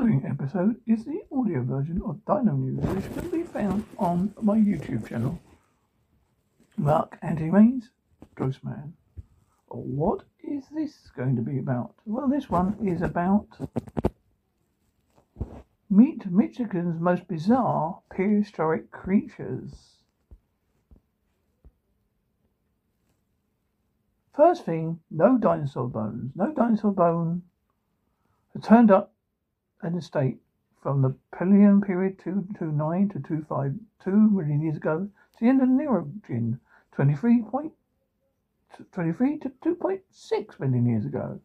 following episode is the audio version of Dino News, which can be found on my YouTube channel. Mark Antimains, Ghost Man. What is this going to be about? Well, this one is about Meet Michigan's most bizarre prehistoric creatures. First thing, no dinosaur bones. No dinosaur bone had turned up in a state from the Paleogene period 229 to 252 million years ago to the end of Neogene 23, point, 23 to 2.6 million years ago.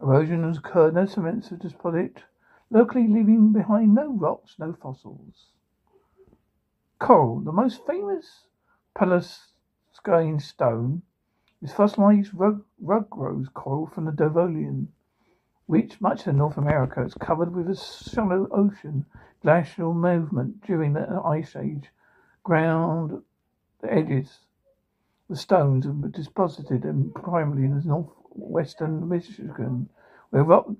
Erosion has occurred, no cements have deposited locally leaving behind no rocks, no fossils. Coral, the most famous Petoskey stone, is fossilized rug, rose coral from the Devonian which much of North America is covered with a shallow ocean. Glacial movement during the Ice Age ground the edges. The stones were deposited in primarily in the northwestern Michigan, where rock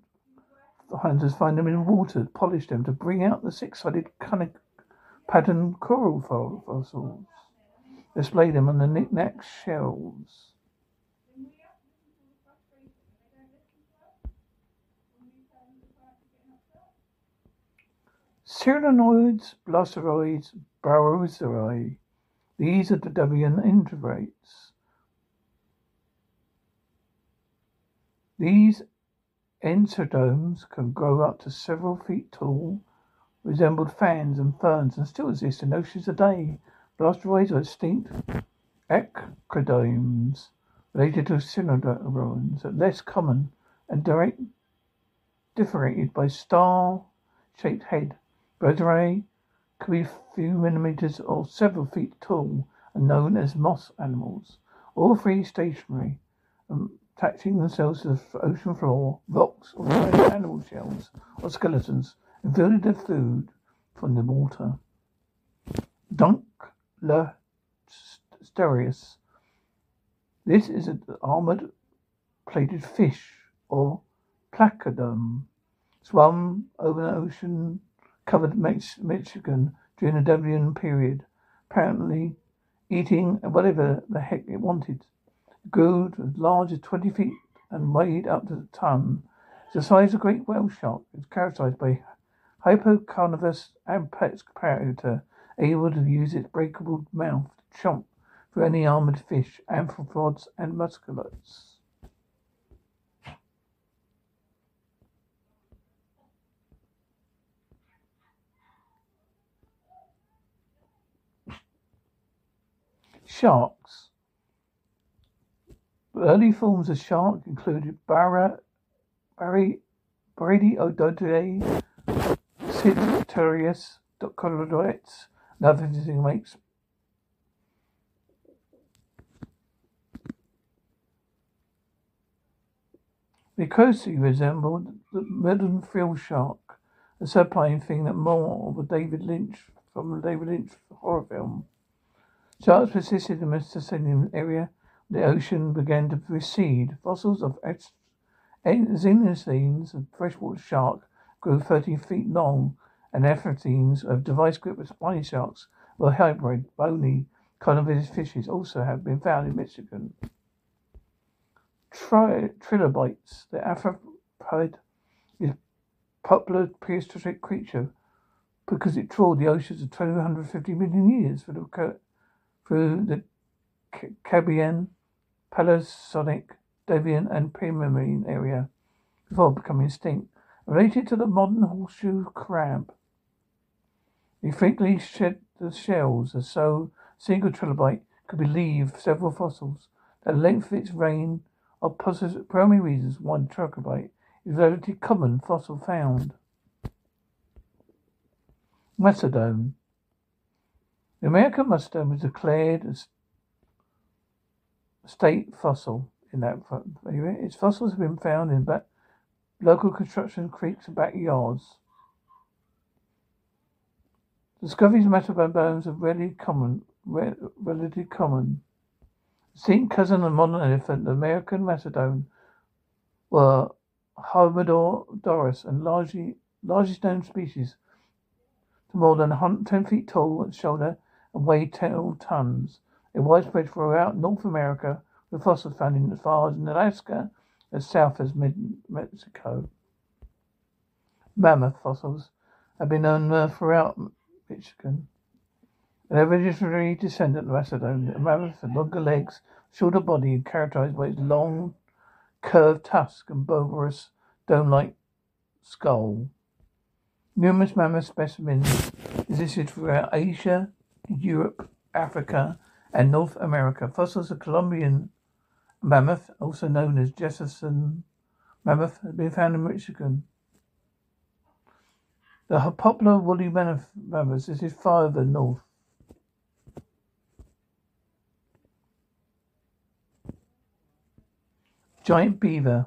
hunters find them in water, polish them to bring out the six-sided conic pattern coral fossils. Display them on the knickknack shelves. Crinoids, blastoids, Barosauri. These are the Devonian invertebrates. These entodomes can grow up to several feet tall, resembled fans and ferns, and still exist in oceans today. Blastoids are extinct echinoderms related to cynodonts, less common and direct differentiated by star-shaped head Vertebrae could be a few millimeters or several feet tall and known as moss animals. All three stationary, um, attaching themselves to the ocean floor, rocks, or animal shells or skeletons, and building their food from the water. Dunkleosteus. This is an armored plated fish or placoderm. Swam over the ocean covered Michigan during the Devonian period, apparently eating whatever the heck it wanted. It grew as large as 20 feet and weighed up to a ton. It's the size of a great whale shark. It's characterized by hypercarnivorous predator, able to use its breakable mouth to chomp for any armored fish, amphipods, and musculates. Sharks. Early forms of shark included Barra, Barry, Brady Odode, Citerius, Colorites, and other visiting makes They closely resembled the modern frill shark, a supplying thing that more of a David Lynch from David Lynch horror film. Sharks persisted in the Mediterranean area. The ocean began to recede. Fossils of xenocines, a freshwater shark, grew 13 feet long, and anthracenes of device grip with spiny sharks were hybrid, bony, carnivorous fishes also have been found in Michigan. Tri- trilobites, the arthropod, is a popular prehistoric creature because it trawled the oceans of 250 million years for the through the Cambrian, Paleozoic, Devonian, and Permian area before becoming extinct, related to the modern horseshoe crab. They frequently shed the shells, as so single trilobite could believe several fossils. The length of its reign of primary reasons why trilobite is a relatively common fossil found. Mastodon Uh, the American mastodon was declared a state fossil in that area. Its fossils have been found in back, local construction creeks and backyards. Discoveries of mastodon bones are really common, relatively common. Distinct cousin of modern elephant, the American mastodon, were Doris and largely largest known species, to more than 10 feet tall at shoulder and weigh 10 tons. They're widespread throughout North America, with fossils found in as far as Alaska as south as mid-Mexico. Mammoth fossils have been unearthed throughout Michigan. An evolutionary descendant of Mastodon, a mammoth with longer legs, shorter body, characterized by its long, curved tusk and bulbous, dome-like skull. Numerous mammoth specimens existed throughout Asia, Europe, Africa, and North America. Fossils of Columbian mammoth, also known as Jefferson mammoth, have been found in Michigan. The popular woolly mammoth is farther north. Giant beaver.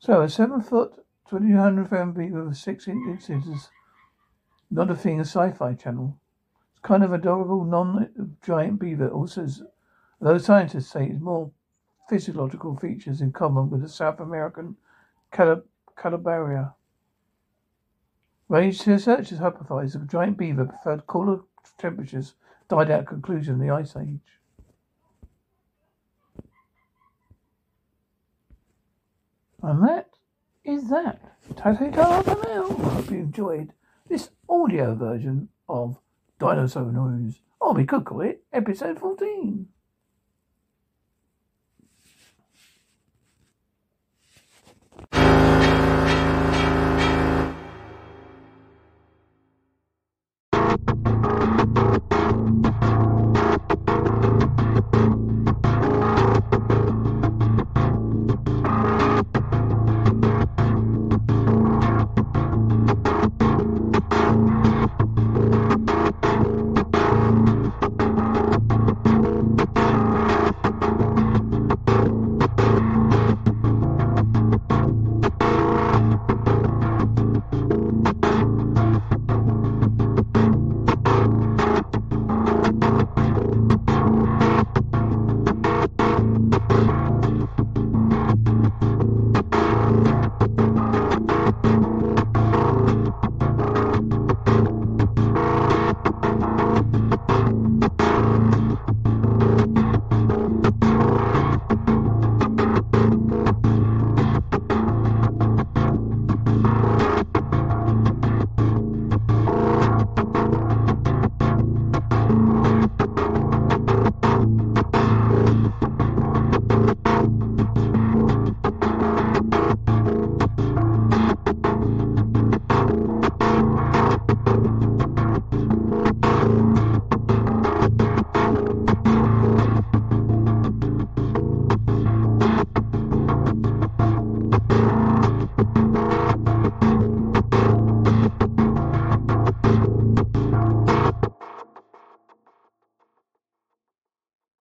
So a seven foot, twenty hundred pound beaver with six inch incisors. Not a thing a sci-fi channel. It's kind of adorable non-giant beaver. Also, though scientists say it's more physiological features in common with the South American capybara. Range researchers hypothesize the giant beaver preferred cooler temperatures died out conclusion of the Ice Age. And that is that. Tate I hope you enjoyed this audio version of Dinosaur News. Or we could call it episode 14.